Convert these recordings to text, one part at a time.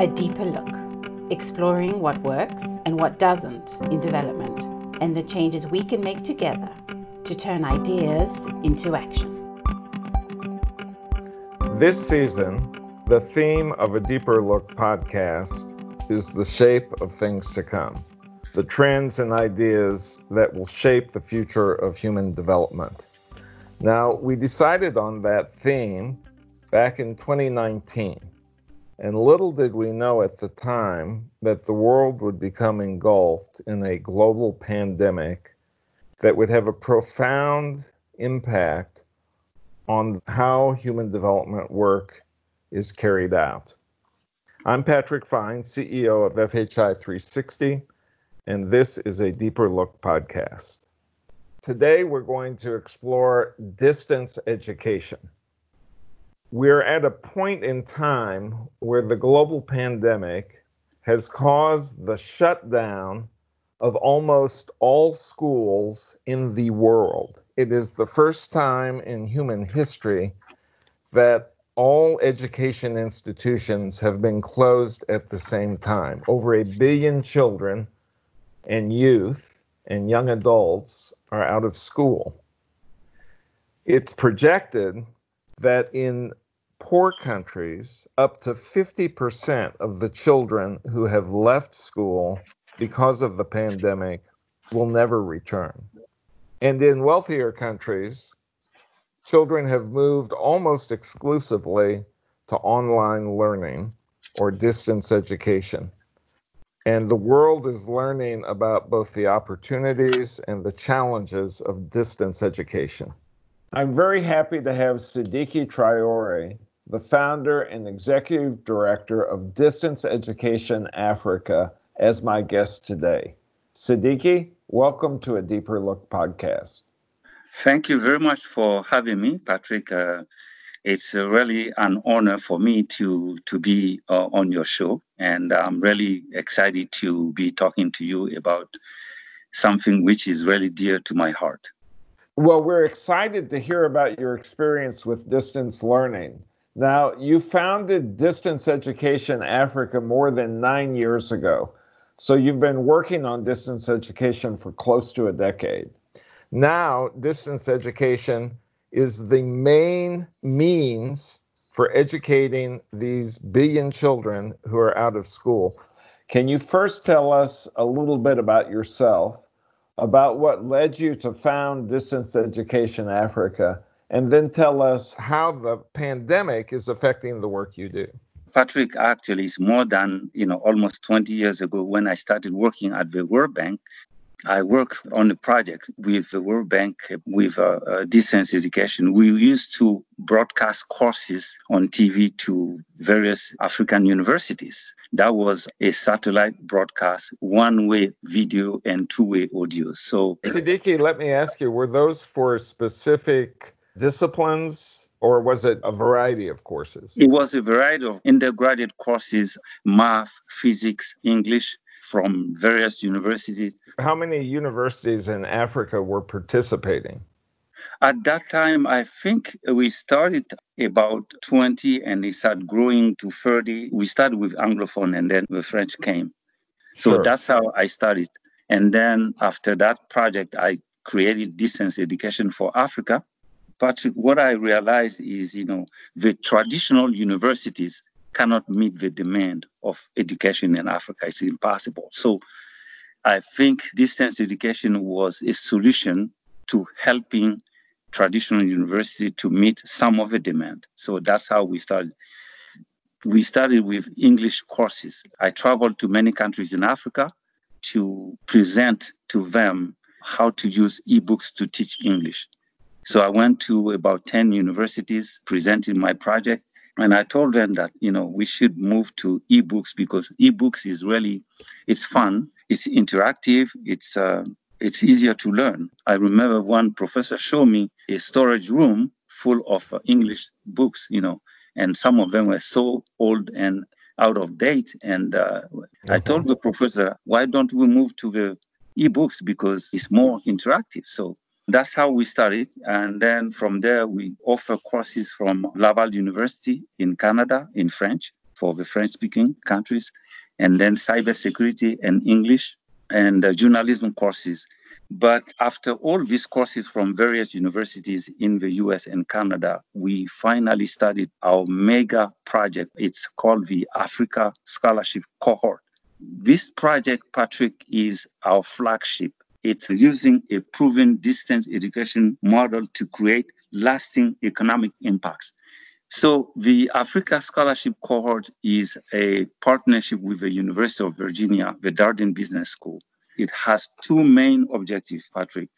A deeper look, exploring what works and what doesn't in development, and the changes we can make together to turn ideas into action. This season, the theme of a Deeper Look podcast is the shape of things to come, the trends and ideas that will shape the future of human development. Now, we decided on that theme back in 2019, and little did we know at the time that the world would become engulfed in a global pandemic that would have a profound impact on how human development work is carried out. I'm Patrick Fine, CEO of FHI 360, and this is a Deeper Look podcast. Today, we're going to explore distance education. We're at a point in time where the global pandemic has caused the shutdown of almost all schools in the world. It is the first time in human history that all education institutions have been closed at the same time. Over a billion children and youth and young adults are out of school. It's projected that in poor countries, up to 50% of the children who have left school because of the pandemic will never return. And in wealthier countries, children have moved almost exclusively to online learning or distance education. And the world is learning about both the opportunities and the challenges of distance education. I'm very happy to have Sidiki Traore, the founder and executive director of Distance Education Africa, as my guest today. Sidiki, welcome to a Deeper Look podcast. Thank you very much for having me, Patrick. Uh, it's really an honor for me to to be uh, on your show, and I'm really excited to be talking to you about something which is really dear to my heart. Well, we're excited to hear about your experience with distance learning. Now, you founded Distance Education Africa more than nine years ago. So you've been working on distance education for close to a decade. Now, distance education is the main means for educating these billion children who are out of school. Can you first tell us a little bit about yourself, about what led you to found Distance Education Africa, and then tell us how the pandemic is affecting the work you do? Patrick, actually, is more than you know almost 20 years ago when I started working at the World Bank. I work on a project with the World Bank with uh, uh, distance education. We used to broadcast courses on TV to various African universities. That was a satellite broadcast, one way video and two way audio. So, Sidiki, let me ask you were those for specific disciplines or was it a variety of courses? It was a variety of undergraduate courses math, physics, English, from various universities. How many universities in Africa were participating? At that time, I think we started about 20 and it started growing to 30. We started with Anglophone and then the French came. So sure. that's how I started. And then after that project, I created Distance Education for Africa. But what I realized is, you know, the traditional universities cannot meet the demand of education in Africa. It's impossible. So I think distance education was a solution to helping traditional university to meet some of the demand. So that's how we started. We started with English courses. I traveled to many countries in Africa to present to them how to use ebooks to teach English. So I went to about 10 universities presenting my project and I told them that, you know, we should move to ebooks because ebooks is really, it's fun, it's interactive, it's, uh, it's easier to learn. I remember one professor showed me a storage room full of uh, English books, you know, and some of them were so old and out of date. And uh, mm-hmm. I told the professor, why don't we move to the ebooks because it's more interactive. So that's how we started. And then from there, we offer courses from Laval University in Canada in French. for the French speaking countries, and then cybersecurity and English and uh, journalism courses. But after all these courses from various universities in the US and Canada, we finally started our mega project. It's called the Africa Scholarship Cohort. This project, Patrick, is our flagship. It's using a proven distance education model to create lasting economic impacts. So the Africa Scholarship Cohort is a partnership with the University of Virginia, the Darden Business School. It has two main objectives, Patrick.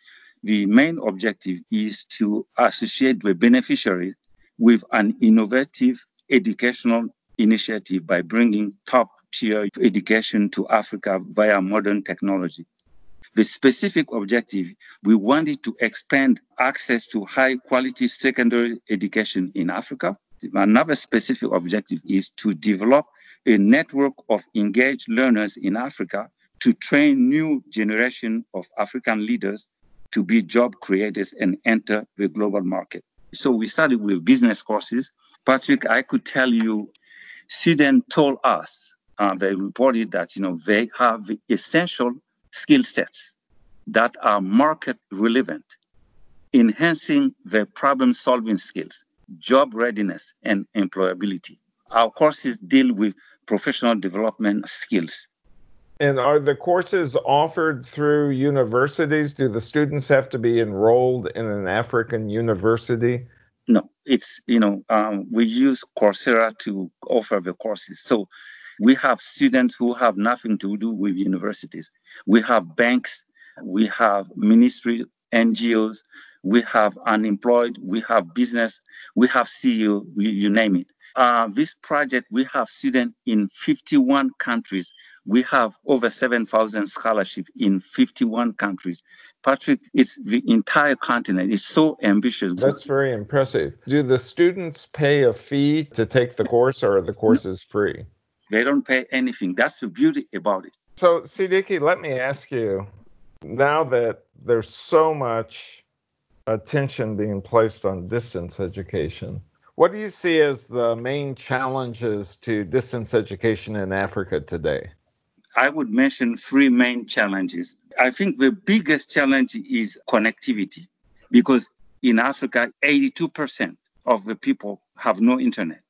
The main objective is to associate the beneficiaries with an innovative educational initiative by bringing top tier education to Africa via modern technology. The specific objective, we wanted to expand access to high quality secondary education in Africa. Another specific objective is to develop a network of engaged learners in Africa to train new generation of African leaders to be job creators and enter the global market. So we started with business courses. Patrick, I could tell you, students told us, uh, they reported that, you know, they have essential skill sets that are market relevant, enhancing their problem solving skills, job readiness, and employability. Our courses deal with professional development skills and are the courses offered through universities? Do the students have to be enrolled in an African university? No, it's, you know, um, we use Coursera to offer the courses. So we have students who have nothing to do with universities. We have banks, we have ministries, NGOs, we have unemployed, we have business, we have CEO, we, you name it. Uh, this project, we have students in 51 countries we have over 7,000 scholarships in 51 countries. Patrick, it's the entire continent. It's so ambitious. That's very impressive. Do the students pay a fee to take the course or the course is free? They don't pay anything. That's the beauty about it. So, Sidiki, let me ask you now that there's so much attention being placed on distance education, what do you see as the main challenges to distance education in Africa today? I would mention three main challenges. I think the biggest challenge is connectivity because in Africa, 82% of the people have no internet.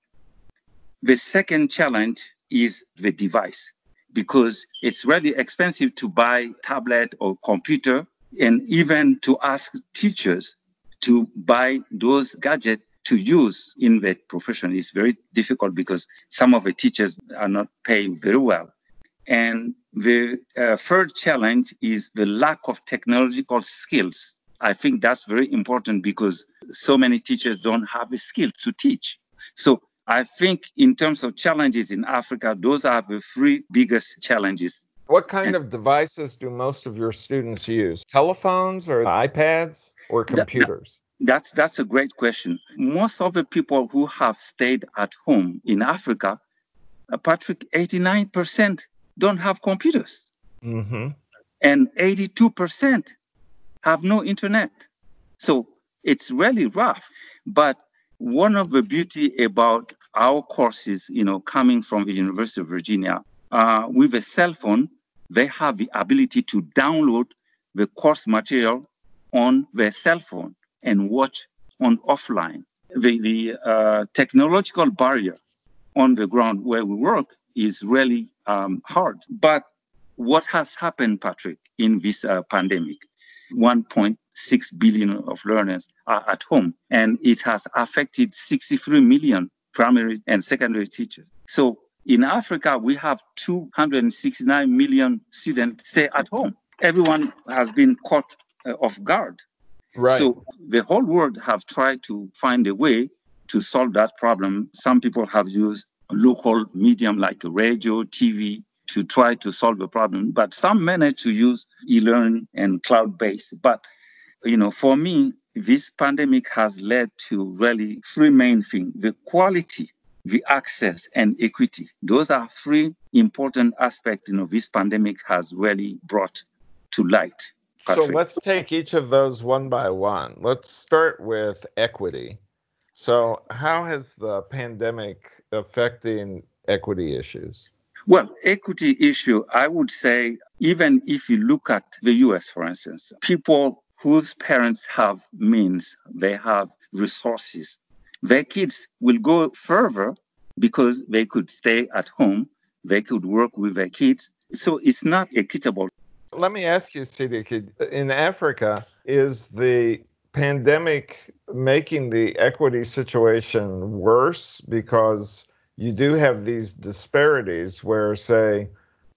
The second challenge is the device because it's really expensive to buy tablet or computer and even to ask teachers to buy those gadgets to use in the profession is very difficult because some of the teachers are not paid very well. And the uh, third challenge is the lack of technological skills. I think that's very important because so many teachers don't have a skill to teach. So I think in terms of challenges in Africa, those are the three biggest challenges. What kind and, of devices do most of your students use? Telephones or iPads or computers? That, that's that's a great question. Most of the people who have stayed at home in Africa, uh, Patrick, 89% don't have computers. Mm-hmm. And 82% have no internet. So it's really rough. But one of the beauty about our courses, you know, coming from the University of Virginia, uh, with a cell phone, they have the ability to download the course material on their cell phone and watch on offline. The, the uh, technological barrier on the ground where we work is really um, hard. But what has happened, Patrick, in this uh, pandemic? 1.6 billion of learners are at home, and it has affected 63 million primary and secondary teachers. So in Africa, we have 269 million students stay at home. Everyone has been caught uh, off guard. Right. So the whole world have tried to find a way to solve that problem. Some people have used local medium like radio, TV to try to solve the problem. But some manage to use e-learning and cloud-based. But you know, for me, this pandemic has led to really three main things: the quality, the access, and equity. Those are three important aspects. You know, this pandemic has really brought to light. Patrick. So let's take each of those one by one. Let's start with equity. So, how has the pandemic affecting equity issues? Well, equity issue, I would say, even if you look at the US, for instance, people whose parents have means, they have resources, their kids will go further because they could stay at home, they could work with their kids. So it's not equitable. Let me ask you, Sidiki, in Africa, is the pandemic making the equity situation worse because you do have these disparities where, say,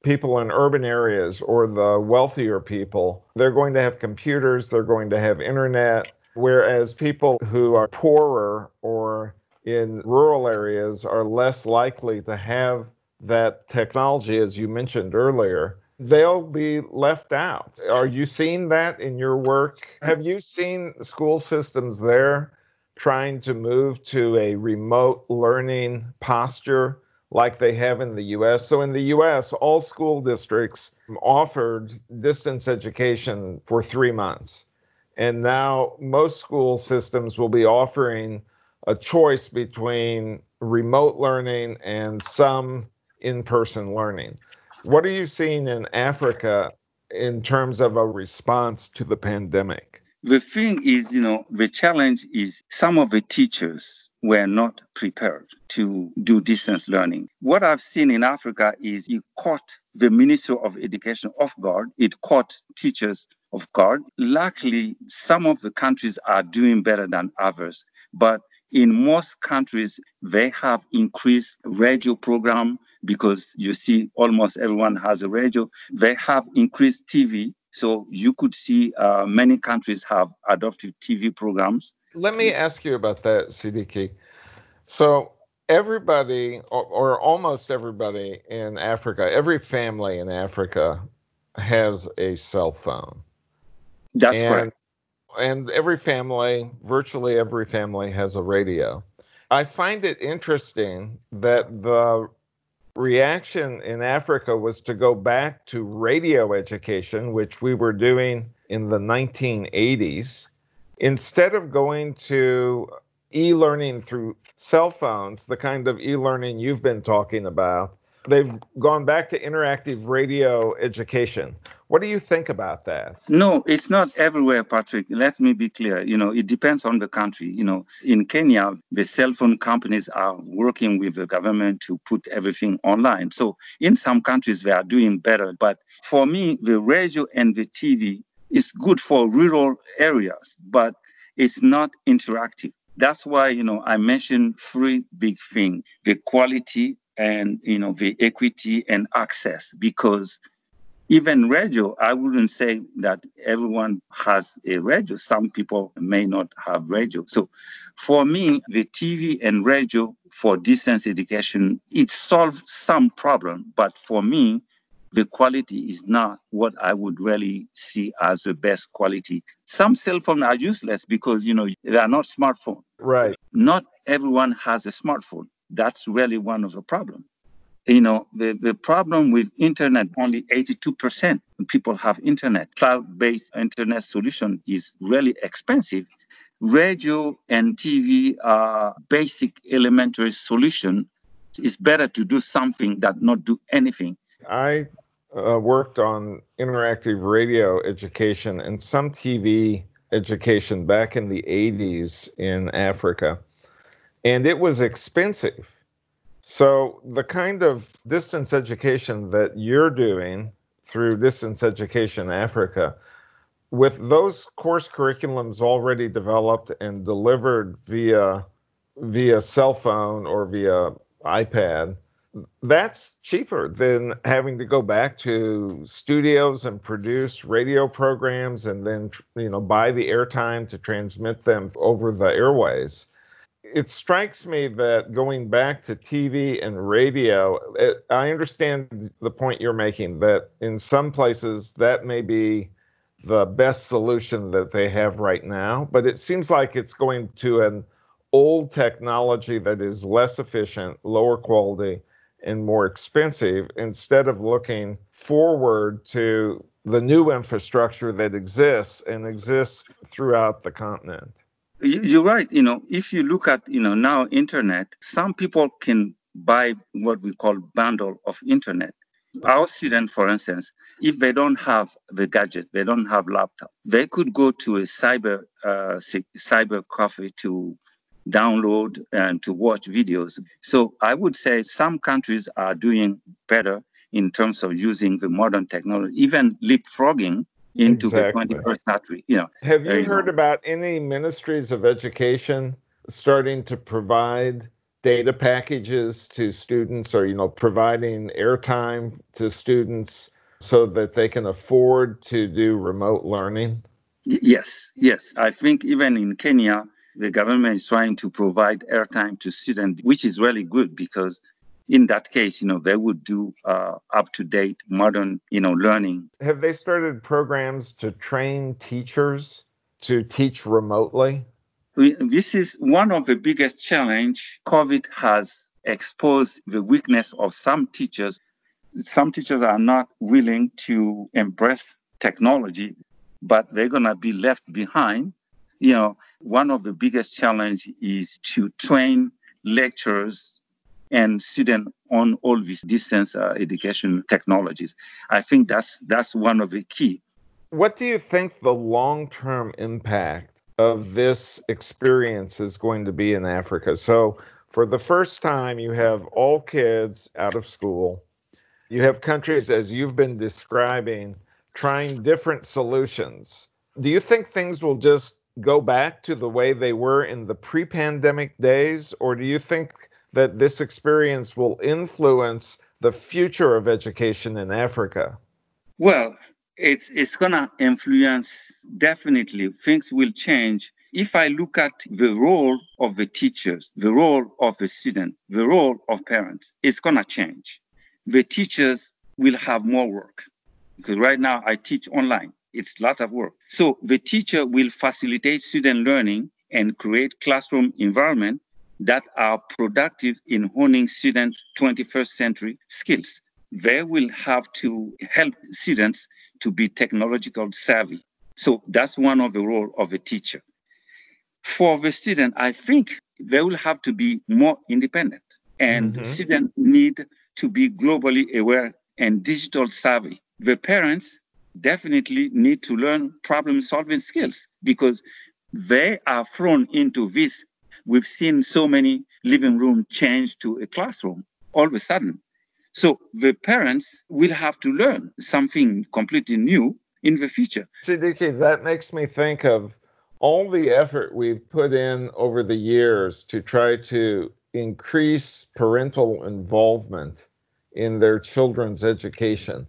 people in urban areas or the wealthier people, they're going to have computers, they're going to have internet, whereas people who are poorer or in rural areas are less likely to have that technology, as you mentioned earlier. They'll be left out. Are you seeing that in your work? Have you seen school systems there trying to move to a remote learning posture like they have in the US. So, in the US, all school districts offered distance education for three months. And now most school systems will be offering a choice between remote learning and some in person learning. What are you seeing in Africa in terms of a response to the pandemic? The thing is, you know, the challenge is some of the teachers were not prepared to do distance learning. What I've seen in Africa is it caught the Ministry of Education off guard, it caught teachers off guard. Luckily, some of the countries are doing better than others, but in most countries, they have increased radio program because you see almost everyone has a radio. They have increased TV so you could see uh, many countries have adopted TV programs. Let me ask you about that, Sidiki. So everybody, or, or, almost everybody in Africa, every family in Africa has a cell phone. That's and, correct. And every family, virtually every family, has a radio. I find it interesting that the reaction in Africa was to go back to radio education, which we were doing in the 1980s, instead of going to e learning through cell phones, the kind of e learning you've been talking about. They've gone back to interactive radio education. What do you think about that? No, it's not everywhere, Patrick. Let me be clear. You know, it depends on the country. You know, in Kenya, the cell phone companies are working with the government to put everything online. So in some countries, they are doing better. But for me, the radio and the TV is good for rural areas, but it's not interactive. That's why, you know, I mentioned three big things the quality and, you know, the equity and access, because even radio, I wouldn't say that everyone has a radio. Some people may not have radio. So for me, the TV and radio for distance education, it solves some problem. But for me, the quality is not what I would really see as the best quality. Some cell phones are useless because, you know, they are not smartphones. Right. Not everyone has a smartphone. That's really one of the problems you know the, the problem with internet only 82% people have internet cloud-based internet solution is really expensive radio and tv are basic elementary solution it's better to do something than not do anything i uh, worked on interactive radio education and some tv education back in the 80s in africa. And it was expensive. So, the kind of distance education that you're doing through Distance Education Africa, with those course curriculums already developed and delivered via via cell phone or via iPad, that's cheaper than having to go back to studios and produce radio programs and then you know buy the airtime to transmit them over the airways. It strikes me that going back to TV and radio, it, I understand the point you're making that in some places that may be the best solution that they have right now, but it seems like it's going to an old technology that is less efficient, lower quality, and more expensive instead of looking forward to the new infrastructure that exists and exists throughout the continent. You're right. You know, if you look at, you know, now internet, some people can buy what we call bundle of internet. Our students, for instance, if they don't have the gadget, they don't have laptop, they could go to a cyber uh, cyber cafe to download and to watch videos. So I would say some countries are doing better in terms of using the modern technology, even leapfrogging into exactly. the 21st century. You know, have you heard about any ministries of education starting to provide data packages to students, or you know, providing airtime to students so that they can afford to do remote learning? Yes, yes. I think even in Kenya, the government is trying to provide airtime to students, which is really good because in that case, you know, they would do uh, up-to-date modern, you know, learning. Have they started programs to train teachers to teach remotely? We, this is one of the biggest challenge. COVID has exposed the weakness of some teachers. Some teachers are not willing to embrace technology, but they're going to be left behind. You know, one of the biggest challenge is to train lecturers and students on all these distance uh, education technologies. I think that's that's one of the key. What do you think the long-term impact of this experience is going to be in Africa? So, for the first time, you have all kids out of school. You have countries, as you've been describing, trying different solutions. Do you think things will just go back to the way they were in the pre pandemic days? Or do you think that this experience will influence the future of education in Africa? Well, it's, it's going to influence definitely. Things will change. If I look at the role of the teachers, the role of the student, the role of parents, it's going to change. The teachers will have more work because right now I teach online. It's lots of work. So the teacher will facilitate student learning and create classroom environment that are productive in honing students' 21st century skills. They will have to help students to be technological savvy. So that's one of the role of a teacher. For the student, I think they will have to be more independent and mm-hmm. students need to be globally aware and digital savvy. The parents definitely need to learn problem solving skills because they are thrown into this we've seen so many living room change to a classroom all of a sudden. So the parents will have to learn something completely new in the future. Sidiki, that makes me think of all the effort we've put in over the years to try to increase parental involvement in their children's education.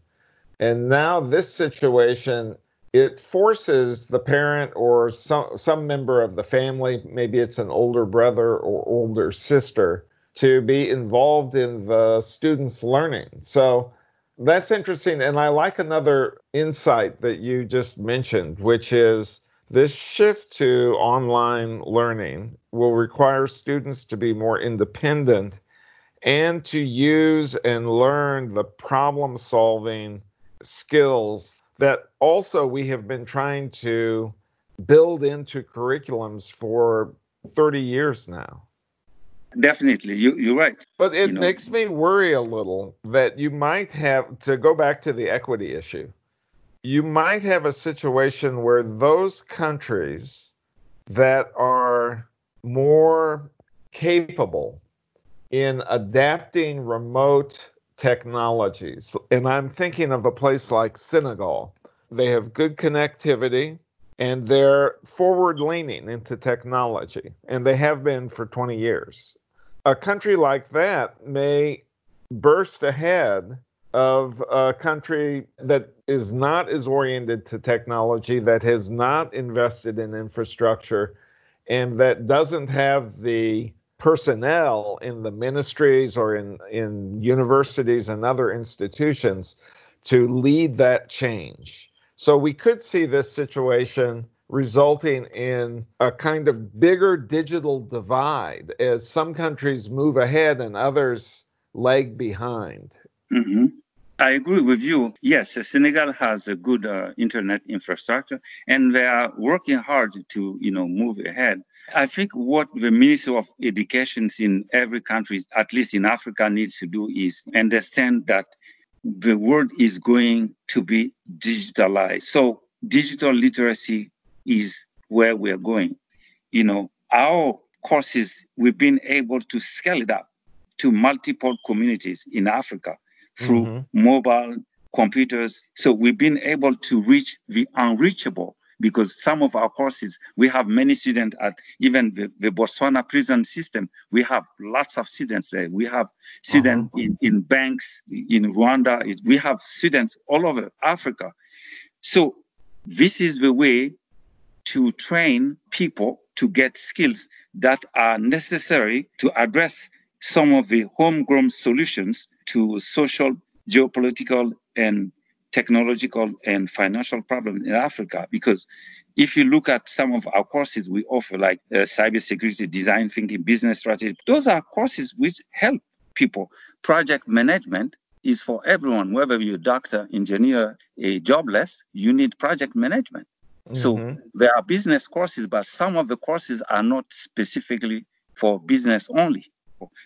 And now this situation it forces the parent or some some member of the family, maybe it's an older brother or older sister, to be involved in the student's learning. So that's interesting. And I like another insight that you just mentioned, which is this shift to online learning will require students to be more independent and to use and learn the problem solving skills that also we have been trying to build into curriculums for 30 years now. Definitely, you, you're right. But it you know. makes me worry a little that you might have to go back to the equity issue. You might have a situation where those countries that are more capable in adapting remote technologies. And I'm thinking of a place like Senegal. They have good connectivity and they're forward leaning into technology, and they have been for 20 years. A country like that may burst ahead of a country that is not as oriented to technology, that has not invested in infrastructure, and that doesn't have the personnel in the ministries or in, in universities and other institutions to lead that change. So we could see this situation resulting in a kind of bigger digital divide as some countries move ahead and others lag behind. Mm-hmm. I agree with you. Yes, Senegal has a good uh, internet infrastructure, and they are working hard to, you know, move ahead. I think what the Ministry of Education in every country, at least in Africa, needs to do is understand that the world is going to be digitalized. So digital literacy is where we're going. You know, our courses, we've been able to scale it up to multiple communities in Africa through mm-hmm. mobile computers. So we've been able to reach the unreachable because some of our courses, we have many students at even the, the Botswana prison system. We have lots of students there. We have students uh-huh. in, in banks in Rwanda. We have students all over Africa. So this is the way to train people to get skills that are necessary to address some of the homegrown solutions to social, geopolitical, and technological and financial problems in Africa. Because if you look at some of our courses we offer, like uh, cybersecurity, design thinking, business strategy, those are courses which help people. Project management is for everyone, whether you're a doctor, engineer, a jobless, you need project management. Mm-hmm. So there are business courses, but some of the courses are not specifically for business only.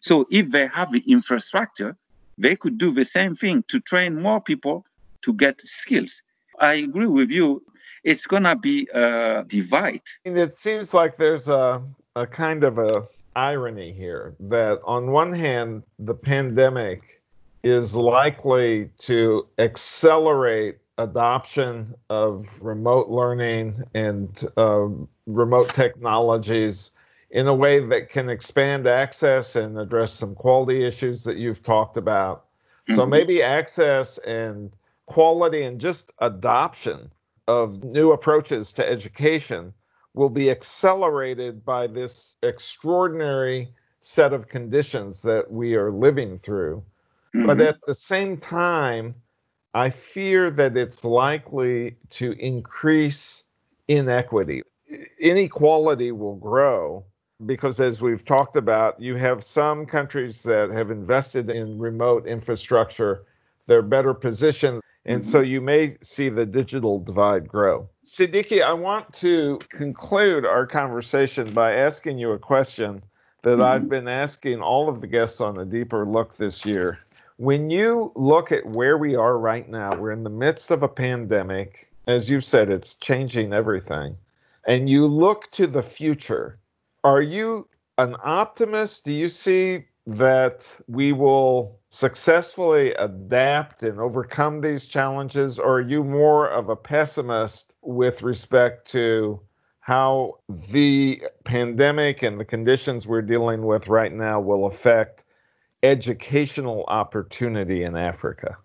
So if they have the infrastructure, they could do the same thing to train more people to get skills. I agree with you. It's going to be a divide. It seems like there's a, a kind of a irony here that on one hand, the pandemic is likely to accelerate adoption of remote learning and uh, remote technologies in a way that can expand access and address some quality issues that you've talked about. Mm-hmm. So maybe access and quality and just adoption of new approaches to education will be accelerated by this extraordinary set of conditions that we are living through. Mm-hmm. But at the same time, I fear that it's likely to increase inequity. Inequality will grow because, as we've talked about, you have some countries that have invested in remote infrastructure, they're better positioned. And mm-hmm. so you may see the digital divide grow. Sidiki, I want to conclude our conversation by asking you a question that mm-hmm. I've been asking all of the guests on a deeper look this year. When you look at where we are right now, we're in the midst of a pandemic. As you said, it's changing everything. And you look to the future. Are you an optimist? Do you see that we will successfully adapt and overcome these challenges, or are you more of a pessimist with respect to how the pandemic and the conditions we're dealing with right now will affect educational opportunity in Africa?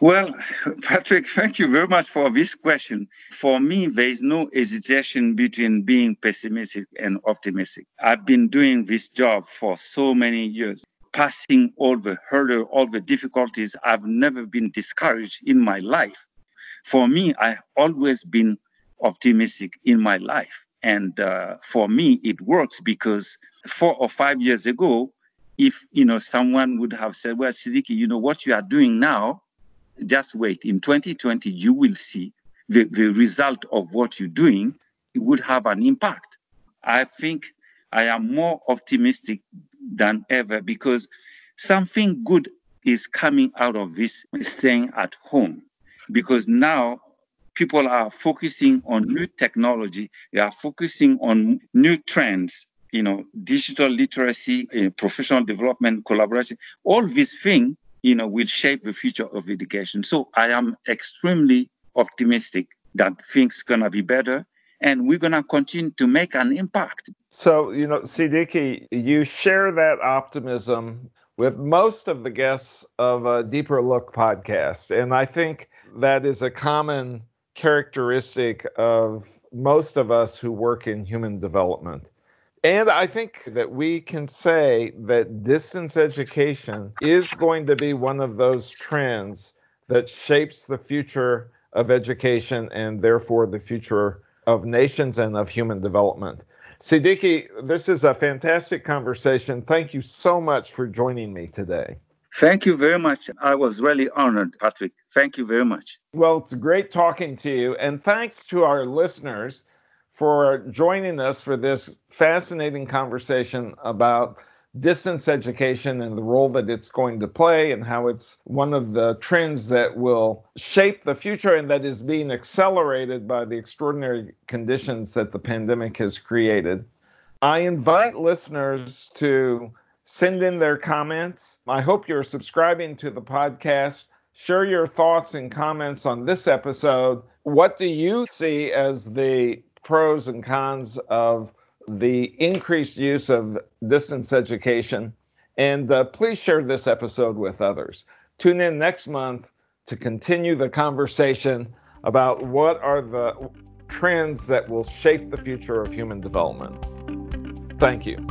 Well, Patrick, thank you very much for this question. For me, there is no hesitation between being pessimistic and optimistic. I've been doing this job for so many years, passing all the hurdles, all the difficulties. I've never been discouraged in my life. For me, I've always been optimistic in my life. And uh, for me, it works because four or five years ago, if you know someone would have said, "Well, Sidiki, you know what you are doing now, just wait. In 2020, you will see the, the result of what you're doing. It would have an impact." I think I am more optimistic than ever because something good is coming out of this staying at home because now people are focusing on new technology they are focusing on new trends you know, digital literacy, uh, professional development, collaboration, all these things, you know, will shape the future of education. So I am extremely optimistic that things gonna be better and we're gonna continue to make an impact. So, you know, Sidiki, you share that optimism with most of the guests of a Deeper Look podcast. And I think that is a common characteristic of most of us who work in human development. And I think that we can say that distance education is going to be one of those trends that shapes the future of education and therefore the future of nations and of human development. Sidiki, this is a fantastic conversation. Thank you so much for joining me today. Thank you very much. I was really honored, Patrick. Thank you very much. Well, it's great talking to you. And thanks to our listeners for joining us for this fascinating conversation about distance education and the role that it's going to play and how it's one of the trends that will shape the future and that is being accelerated by the extraordinary conditions that the pandemic has created. I invite listeners to send in their comments. I hope you're subscribing to the podcast. Share your thoughts and comments on this episode. What do you see as the pros and cons of the increased use of distance education. And uh, please share this episode with others. Tune in next month to continue the conversation about what are the trends that will shape the future of human development. Thank you.